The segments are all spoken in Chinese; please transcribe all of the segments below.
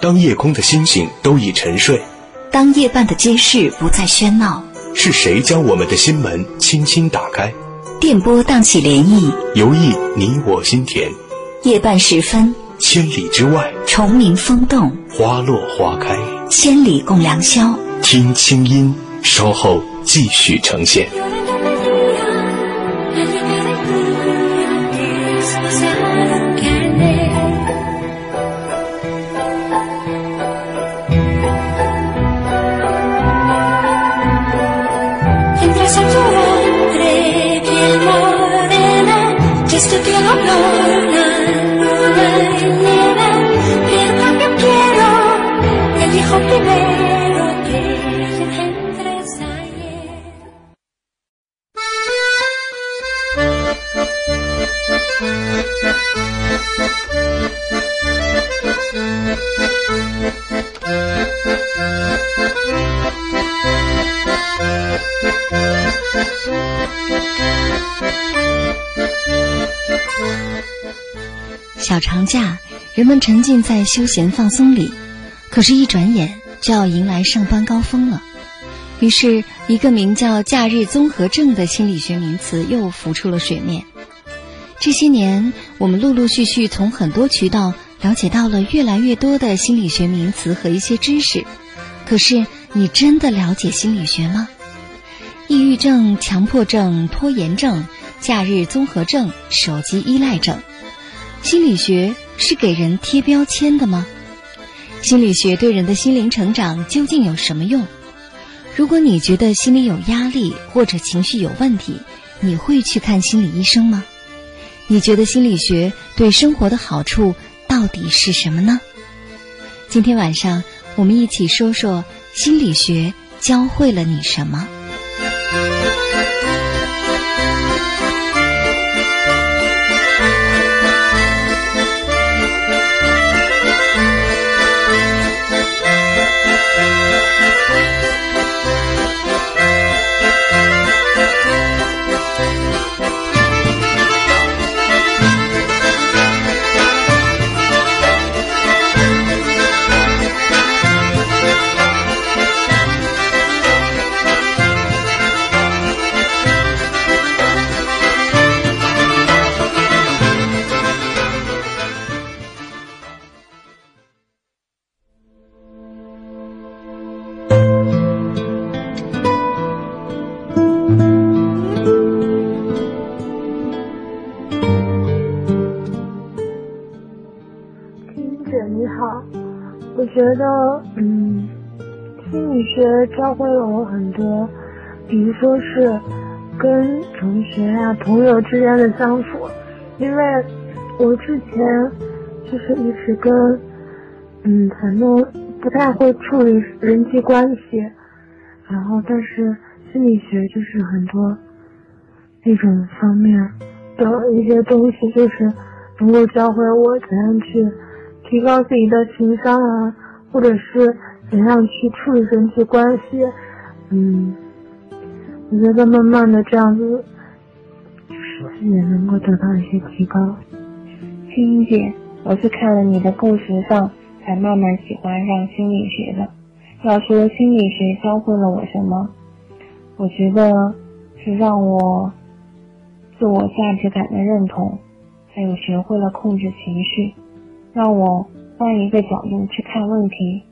当夜空的星星都已沉睡，当夜半的街市不再喧闹，是谁将我们的心门轻轻打开？电波荡起涟漪，游弋你我心田。夜半时分，千里之外，虫鸣风动，花落花开，千里共良宵。听清音，稍后继续呈现。们沉浸在休闲放松里，可是，一转眼就要迎来上班高峰了。于是，一个名叫“假日综合症”的心理学名词又浮出了水面。这些年，我们陆陆续续从很多渠道了解到了越来越多的心理学名词和一些知识。可是，你真的了解心理学吗？抑郁症、强迫症、拖延症、假日综合症、手机依赖症。心理学是给人贴标签的吗？心理学对人的心灵成长究竟有什么用？如果你觉得心里有压力或者情绪有问题，你会去看心理医生吗？你觉得心理学对生活的好处到底是什么呢？今天晚上我们一起说说心理学教会了你什么。心理学教会了我很多，比如说是跟同学啊、朋友之间的相处，因为我之前就是一直跟，嗯，反正不太会处理人际关系，然后但是心理学就是很多那种方面的一些东西，就是能够教会我怎样去提高自己的情商啊。或者是怎样去处理人际关系，嗯，我觉得慢慢的这样子，就是也能够得到一些提高。青姐，我是看了你的故事上才慢慢喜欢上心理学的。要说心理学教会了我什么，我觉得是让我自我价值感的认同，还有学会了控制情绪，让我。换一个角度去看问题，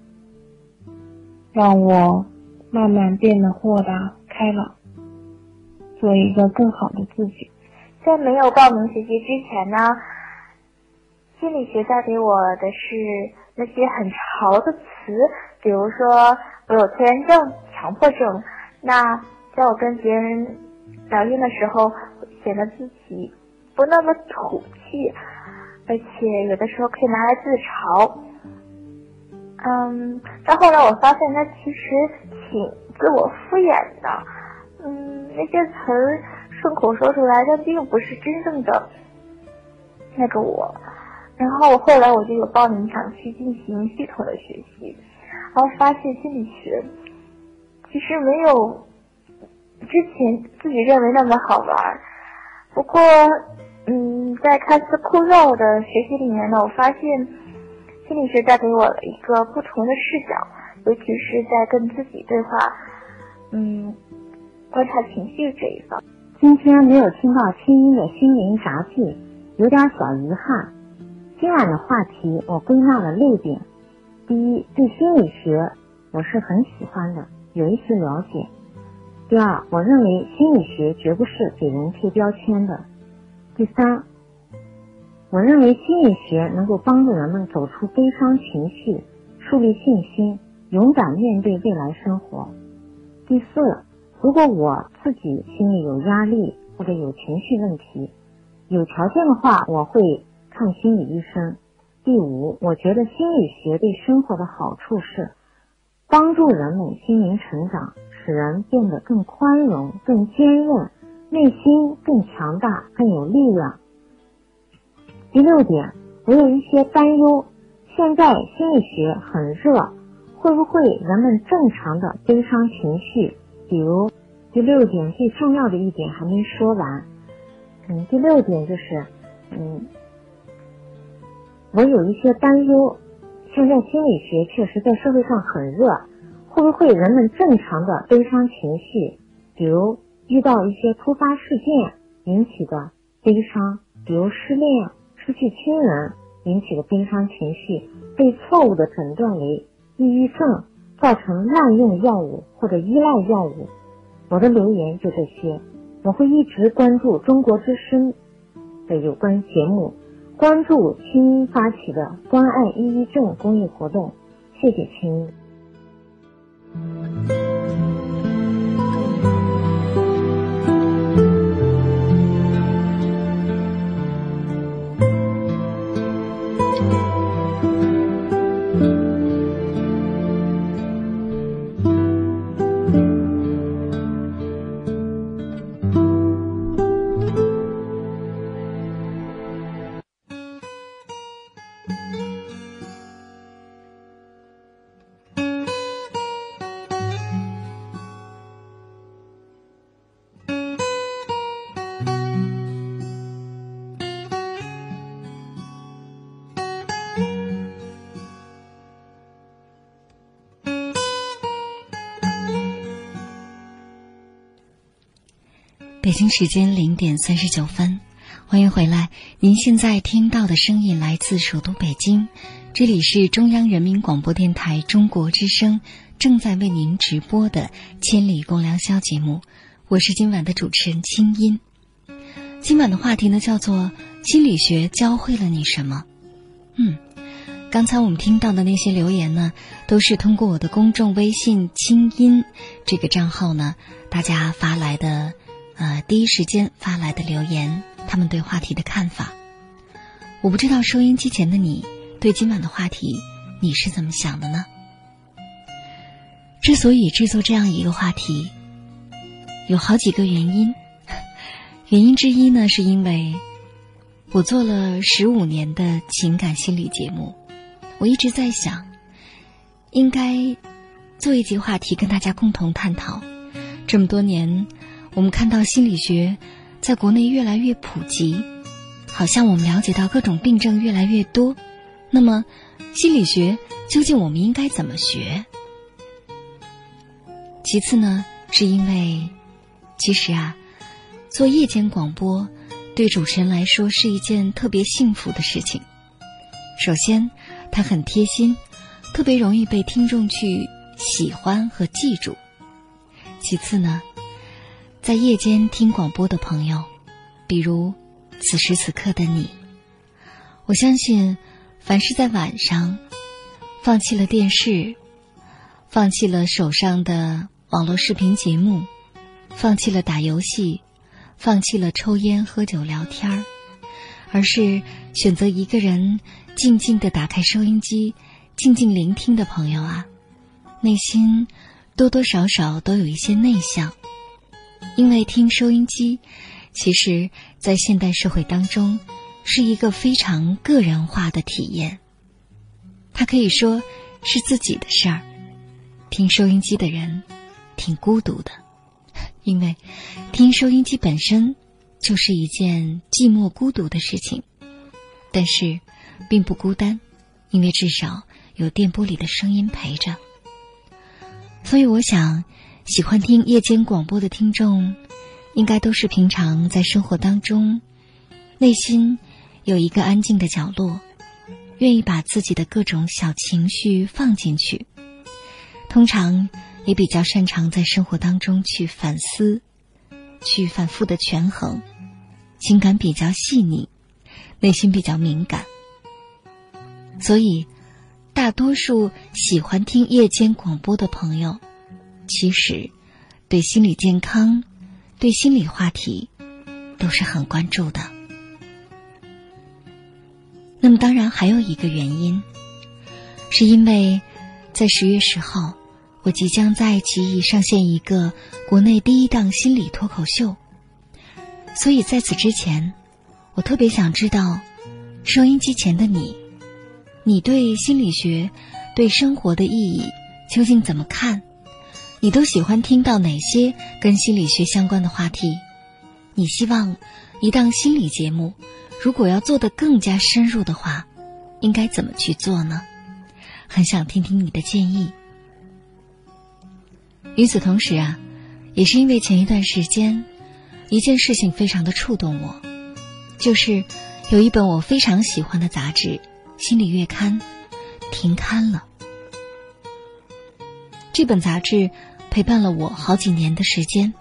让我慢慢变得豁达开朗，做一个更好的自己。在没有报名学习之前呢，心理学带给我的是那些很潮的词，比如说我有拖延症、强迫症。那在我跟别人聊天的时候，显得自己不那么土气。而且有的时候可以拿来自嘲。嗯，到后来我发现他其实挺自我敷衍的，嗯，那些词儿顺口说出来，但并不是真正的那个我。然后后来我就有报名想去进行系统的学习，然后发现心理学其实没有之前自己认为那么好玩。不过，嗯，在看似枯燥的学习里面呢，我发现。心理学带给我了一个不同的视角，尤其是在跟自己对话，嗯，观察情绪这一方。今天没有听到清音的心灵杂技，有点小遗憾。今晚的话题我归纳了六点：第一，对心理学我是很喜欢的，有一些了解；第二，我认为心理学绝不是给人贴标签的；第三。我认为心理学能够帮助人们走出悲伤情绪，树立信心，勇敢面对未来生活。第四，如果我自己心里有压力或者有情绪问题，有条件的话，我会看心理医生。第五，我觉得心理学对生活的好处是帮助人们心灵成长，使人变得更宽容、更坚韧，内心更强大、更有力量。第六点，我有一些担忧。现在心理学很热，会不会人们正常的悲伤情绪？比如第六点最重要的一点还没说完。嗯，第六点就是，嗯，我有一些担忧。现在心理学确实在社会上很热，会不会人们正常的悲伤情绪？比如遇到一些突发事件引起的悲伤，比如失恋。失去亲人引起的悲伤情绪，被错误的诊断为抑郁症，造成滥用药物或者依赖药物。我的留言就这些，我会一直关注中国之声的有关节目，关注青音发起的关爱抑郁症公益活动。谢谢青音。北京时间零点三十九分，欢迎回来。您现在听到的声音来自首都北京，这里是中央人民广播电台中国之声正在为您直播的《千里共良宵》节目。我是今晚的主持人清音。今晚的话题呢叫做“心理学教会了你什么”。嗯，刚才我们听到的那些留言呢，都是通过我的公众微信“清音”这个账号呢，大家发来的。呃，第一时间发来的留言，他们对话题的看法，我不知道收音机前的你对今晚的话题你是怎么想的呢？之所以制作这样一个话题，有好几个原因。原因之一呢，是因为我做了十五年的情感心理节目，我一直在想，应该做一集话题跟大家共同探讨。这么多年。我们看到心理学在国内越来越普及，好像我们了解到各种病症越来越多。那么，心理学究竟我们应该怎么学？其次呢，是因为其实啊，做夜间广播对主持人来说是一件特别幸福的事情。首先，它很贴心，特别容易被听众去喜欢和记住。其次呢。在夜间听广播的朋友，比如此时此刻的你，我相信，凡是在晚上放弃了电视，放弃了手上的网络视频节目，放弃了打游戏，放弃了抽烟喝酒聊天儿，而是选择一个人静静的打开收音机，静静聆听的朋友啊，内心多多少少都有一些内向，因为听收音机，其实，在现代社会当中，是一个非常个人化的体验。它可以说是自己的事儿。听收音机的人挺孤独的，因为听收音机本身就是一件寂寞孤独的事情。但是，并不孤单，因为至少有电波里的声音陪着。所以，我想，喜欢听夜间广播的听众，应该都是平常在生活当中，内心有一个安静的角落，愿意把自己的各种小情绪放进去。通常也比较擅长在生活当中去反思，去反复的权衡，情感比较细腻，内心比较敏感，所以大多数喜欢听夜间广播的朋友，其实对心理健康、对心理话题都是很关注的。那么，当然还有一个原因，是因为在十月十号。我即将在爱奇艺上线一个国内第一档心理脱口秀，所以在此之前，我特别想知道，收音机前的你，你对心理学、对生活的意义究竟怎么看？你都喜欢听到哪些跟心理学相关的话题？你希望一档心理节目，如果要做得更加深入的话，应该怎么去做呢？很想听听你的建议。与此同时啊，也是因为前一段时间，一件事情非常的触动我，就是有一本我非常喜欢的杂志《心理月刊》停刊了。这本杂志陪伴了我好几年的时间。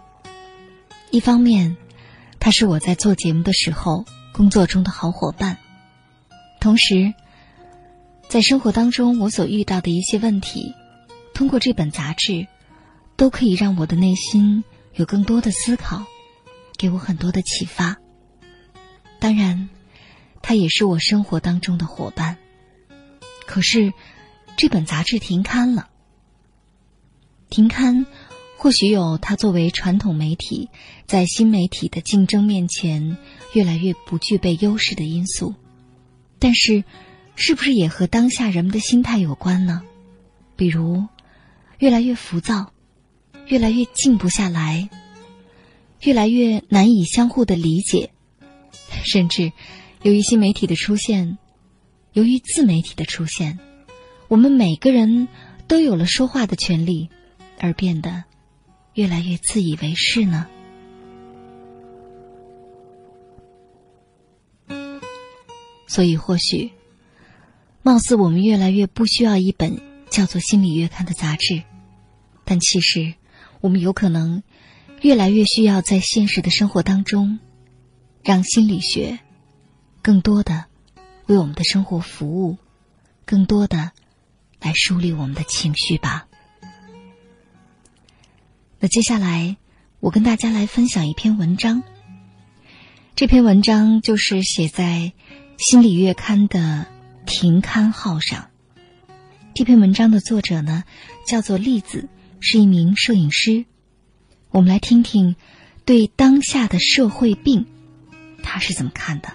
一方面，它是我在做节目的时候工作中的好伙伴；同时，在生活当中我所遇到的一些问题，通过这本杂志。都可以让我的内心有更多的思考，给我很多的启发。当然，它也是我生活当中的伙伴。可是，这本杂志停刊了。平刊，或许有它作为传统媒体在新媒体的竞争面前越来越不具备优势的因素，但是，是不是也和当下人们的心态有关呢？比如，越来越浮躁。越来越静不下来，越来越难以相互的理解，甚至由于新媒体的出现，由于自媒体的出现，我们每个人都有了说话的权利，而变得越来越自以为是呢？所以，或许，貌似我们越来越不需要一本叫做《心理月刊》的杂志，但其实。我们有可能越来越需要在现实的生活当中，让心理学更多的为我们的生活服务，更多的来梳理我们的情绪吧。那接下来，我跟大家来分享一篇文章。这篇文章就是写在《心理月刊》的停刊号上。这篇文章的作者呢，叫做栗子。是一名摄影师，我们来听听对当下的社会病，他是怎么看的。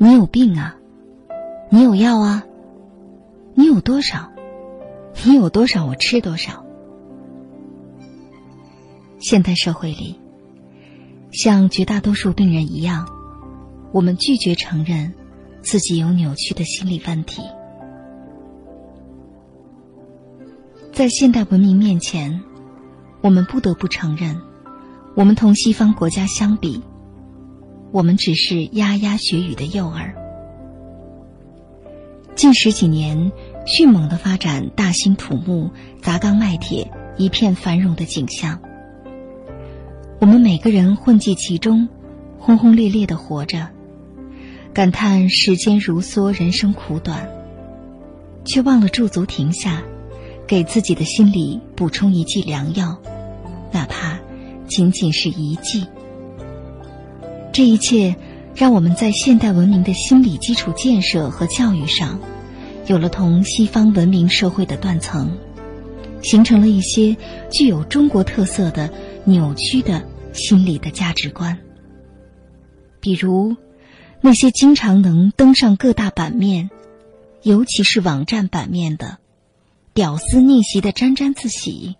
你有病啊！你有药啊！你有多少？你有多少？我吃多少？现代社会里，像绝大多数病人一样，我们拒绝承认自己有扭曲的心理问题。在现代文明面前，我们不得不承认，我们同西方国家相比，我们只是牙牙学语的幼儿。近十几年，迅猛的发展，大兴土木，砸缸卖铁，一片繁荣的景象。我们每个人混迹其中，轰轰烈烈的活着，感叹时间如梭，人生苦短，却忘了驻足停下，给自己的心里补充一剂良药，哪怕仅仅是一剂。这一切，让我们在现代文明的心理基础建设和教育上，有了同西方文明社会的断层，形成了一些具有中国特色的。扭曲的心理的价值观，比如那些经常能登上各大版面，尤其是网站版面的屌丝逆袭的沾沾自喜，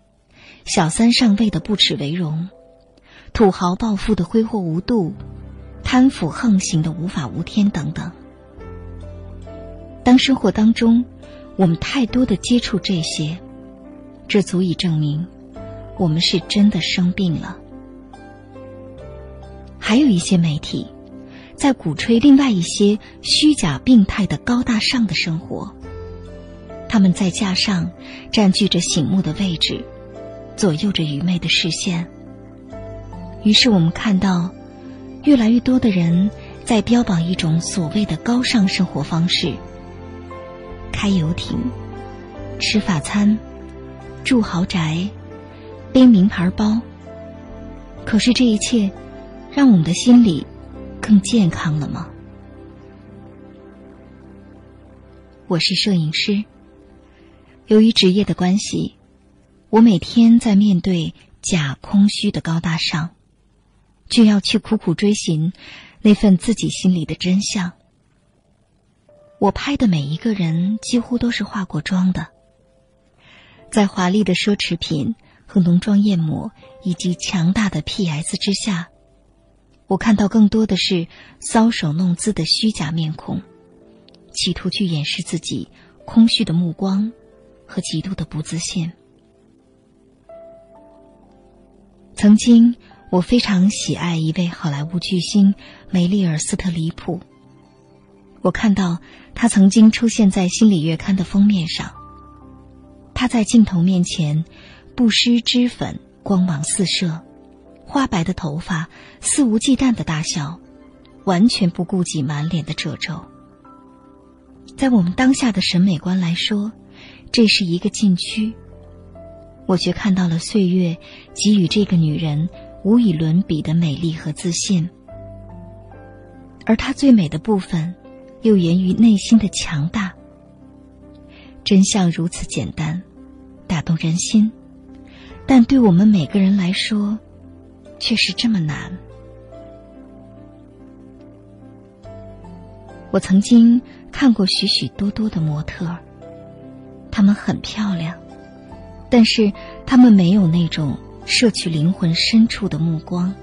小三上位的不耻为荣，土豪暴富的挥霍无度，贪腐横行的无法无天等等。当生活当中我们太多的接触这些，这足以证明。我们是真的生病了。还有一些媒体，在鼓吹另外一些虚假病态的高大上的生活。他们在架上占据着醒目的位置，左右着愚昧的视线。于是我们看到，越来越多的人在标榜一种所谓的高尚生活方式：开游艇、吃法餐、住豪宅。背名牌包，可是这一切，让我们的心里更健康了吗？我是摄影师，由于职业的关系，我每天在面对假空虚的高大上，就要去苦苦追寻那份自己心里的真相。我拍的每一个人几乎都是化过妆的，在华丽的奢侈品。和浓妆艳抹以及强大的 P.S. 之下，我看到更多的是搔首弄姿的虚假面孔，企图去掩饰自己空虚的目光和极度的不自信。曾经，我非常喜爱一位好莱坞巨星梅丽尔·斯特里普。我看到他曾经出现在《心理月刊》的封面上，他在镜头面前。不施脂粉，光芒四射，花白的头发，肆无忌惮的大笑，完全不顾及满脸的褶皱。在我们当下的审美观来说，这是一个禁区。我却看到了岁月给予这个女人无以伦比的美丽和自信，而她最美的部分，又源于内心的强大。真相如此简单，打动人心。但对我们每个人来说，却是这么难。我曾经看过许许多多的模特，她们很漂亮，但是她们没有那种摄取灵魂深处的目光，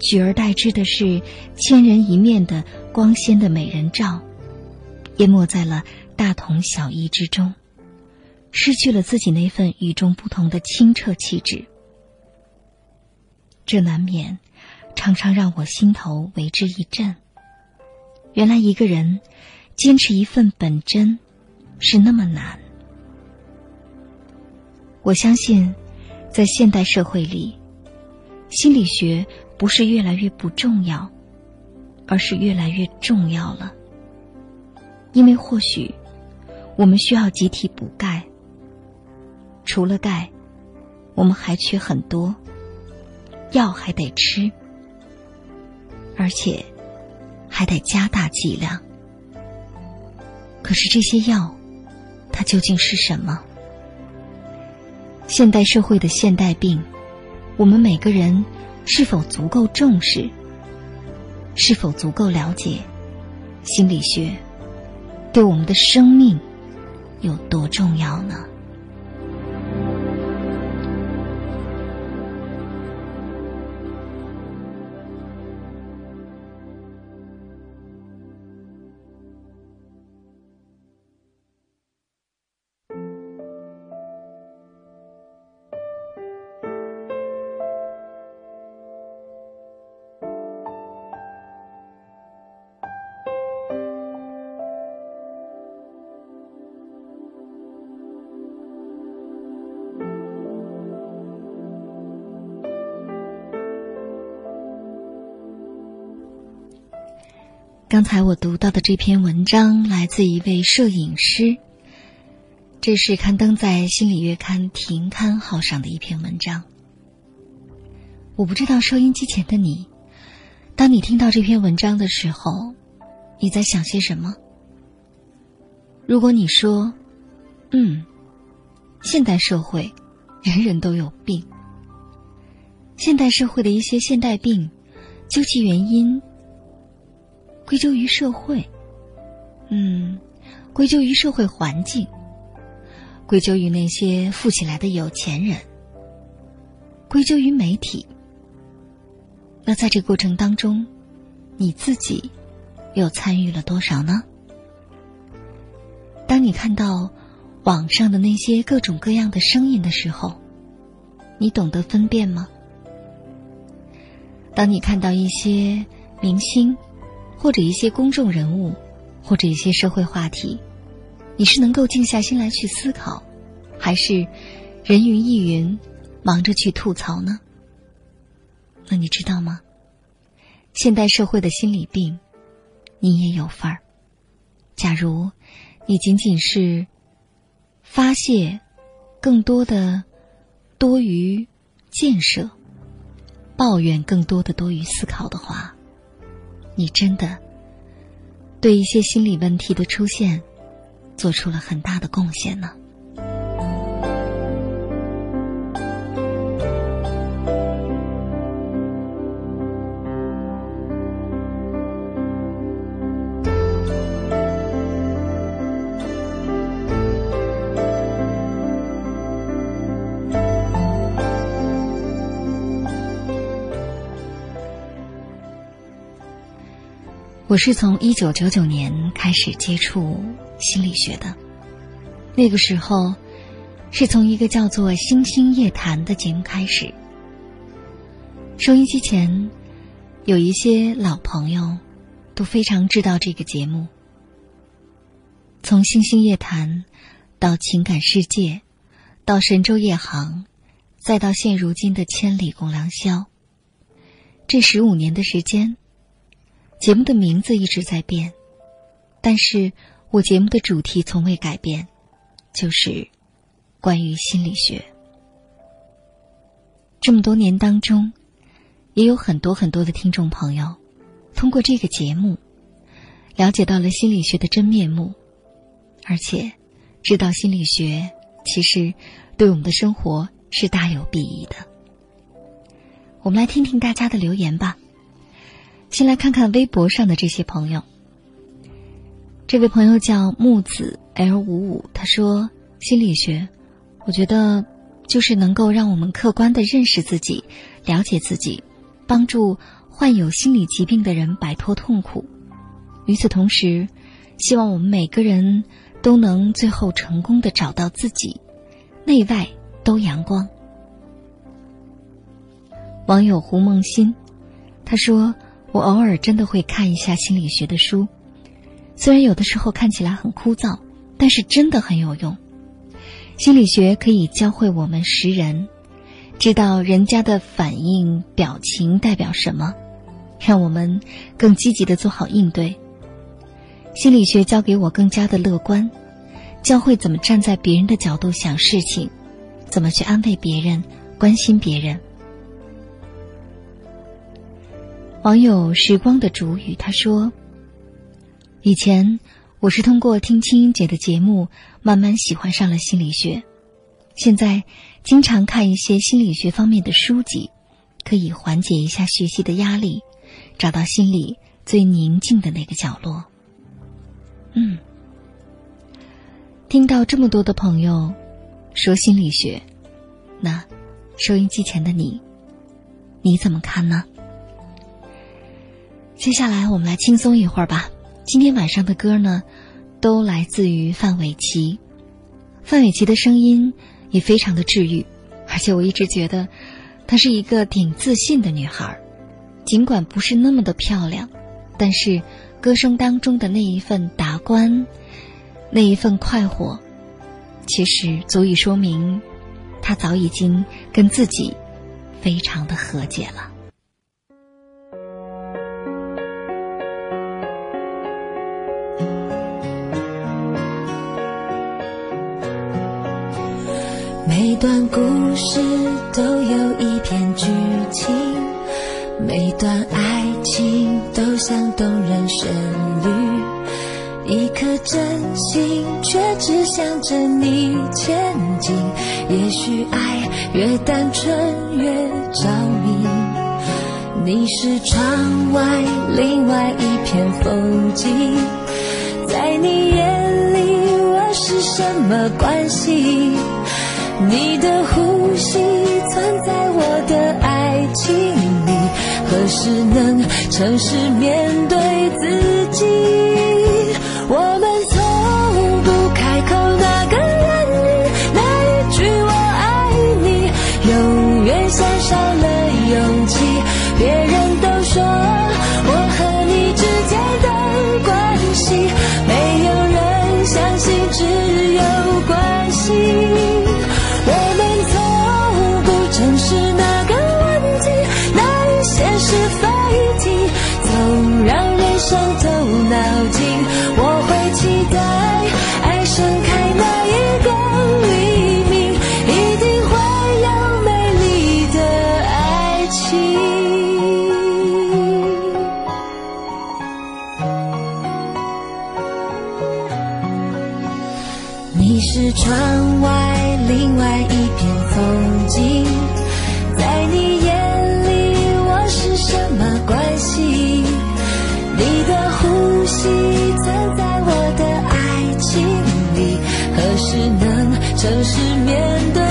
取而代之的是千人一面的光鲜的美人照，淹没在了大同小异之中。失去了自己那份与众不同的清澈气质，这难免常常让我心头为之一震。原来一个人坚持一份本真是那么难。我相信，在现代社会里，心理学不是越来越不重要，而是越来越重要了。因为或许我们需要集体补钙。除了钙，我们还缺很多，药还得吃，而且还得加大剂量。可是这些药，它究竟是什么？现代社会的现代病，我们每个人是否足够重视？是否足够了解心理学对我们的生命有多重要呢？刚才我读到的这篇文章来自一位摄影师，这是刊登在《心理月刊》停刊号上的一篇文章。我不知道收音机前的你，当你听到这篇文章的时候，你在想些什么？如果你说：“嗯，现代社会人人都有病，现代社会的一些现代病，究其原因。”归咎于社会，嗯，归咎于社会环境，归咎于那些富起来的有钱人，归咎于媒体。那在这过程当中，你自己又参与了多少呢？当你看到网上的那些各种各样的声音的时候，你懂得分辨吗？当你看到一些明星。或者一些公众人物，或者一些社会话题，你是能够静下心来去思考，还是人云亦云，忙着去吐槽呢？那你知道吗？现代社会的心理病，你也有份儿。假如你仅仅是发泄更多的多于建设，抱怨更多的多于思考的话。你真的对一些心理问题的出现做出了很大的贡献呢。我是从一九九九年开始接触心理学的，那个时候是从一个叫做《星星夜谈》的节目开始。收音机前有一些老朋友都非常知道这个节目。从《星星夜谈》到《情感世界》，到《神州夜航》，再到现如今的《千里共良宵》，这十五年的时间。节目的名字一直在变，但是我节目的主题从未改变，就是关于心理学。这么多年当中，也有很多很多的听众朋友，通过这个节目，了解到了心理学的真面目，而且知道心理学其实对我们的生活是大有裨益的。我们来听听大家的留言吧。先来看看微博上的这些朋友。这位朋友叫木子 L 五五，他说：“心理学，我觉得就是能够让我们客观的认识自己，了解自己，帮助患有心理疾病的人摆脱痛苦。与此同时，希望我们每个人都能最后成功的找到自己，内外都阳光。”网友胡梦欣，他说。我偶尔真的会看一下心理学的书，虽然有的时候看起来很枯燥，但是真的很有用。心理学可以教会我们识人，知道人家的反应表情代表什么，让我们更积极的做好应对。心理学教给我更加的乐观，教会怎么站在别人的角度想事情，怎么去安慰别人，关心别人。网友时光的主语他说：“以前我是通过听青音姐的节目慢慢喜欢上了心理学，现在经常看一些心理学方面的书籍，可以缓解一下学习的压力，找到心里最宁静的那个角落。”嗯，听到这么多的朋友说心理学，那收音机前的你，你怎么看呢？接下来我们来轻松一会儿吧。今天晚上的歌呢，都来自于范玮琪。范玮琪的声音也非常的治愈，而且我一直觉得，她是一个挺自信的女孩。尽管不是那么的漂亮，但是歌声当中的那一份达观，那一份快活，其实足以说明，她早已经跟自己非常的和解了。段故事都有一篇剧情，每段爱情都像动人旋律。一颗真心却只向着你前进。也许爱越单纯越着迷。你是窗外另外一片风景，在你眼里我是什么关系？你的呼吸存在我的爱情里，何时能诚实面对自己？能诚实面对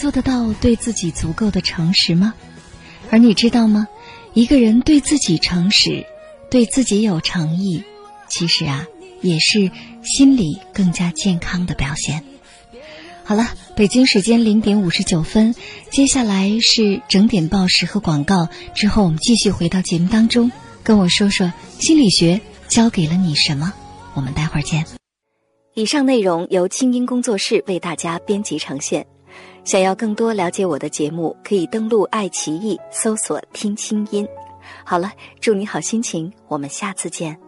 做得到对自己足够的诚实吗？而你知道吗？一个人对自己诚实，对自己有诚意，其实啊，也是心理更加健康的表现。好了，北京时间零点五十九分，接下来是整点报时和广告，之后我们继续回到节目当中，跟我说说心理学教给了你什么。我们待会儿见。以上内容由清音工作室为大家编辑呈现。想要更多了解我的节目，可以登录爱奇艺搜索“听清音”。好了，祝你好心情，我们下次见。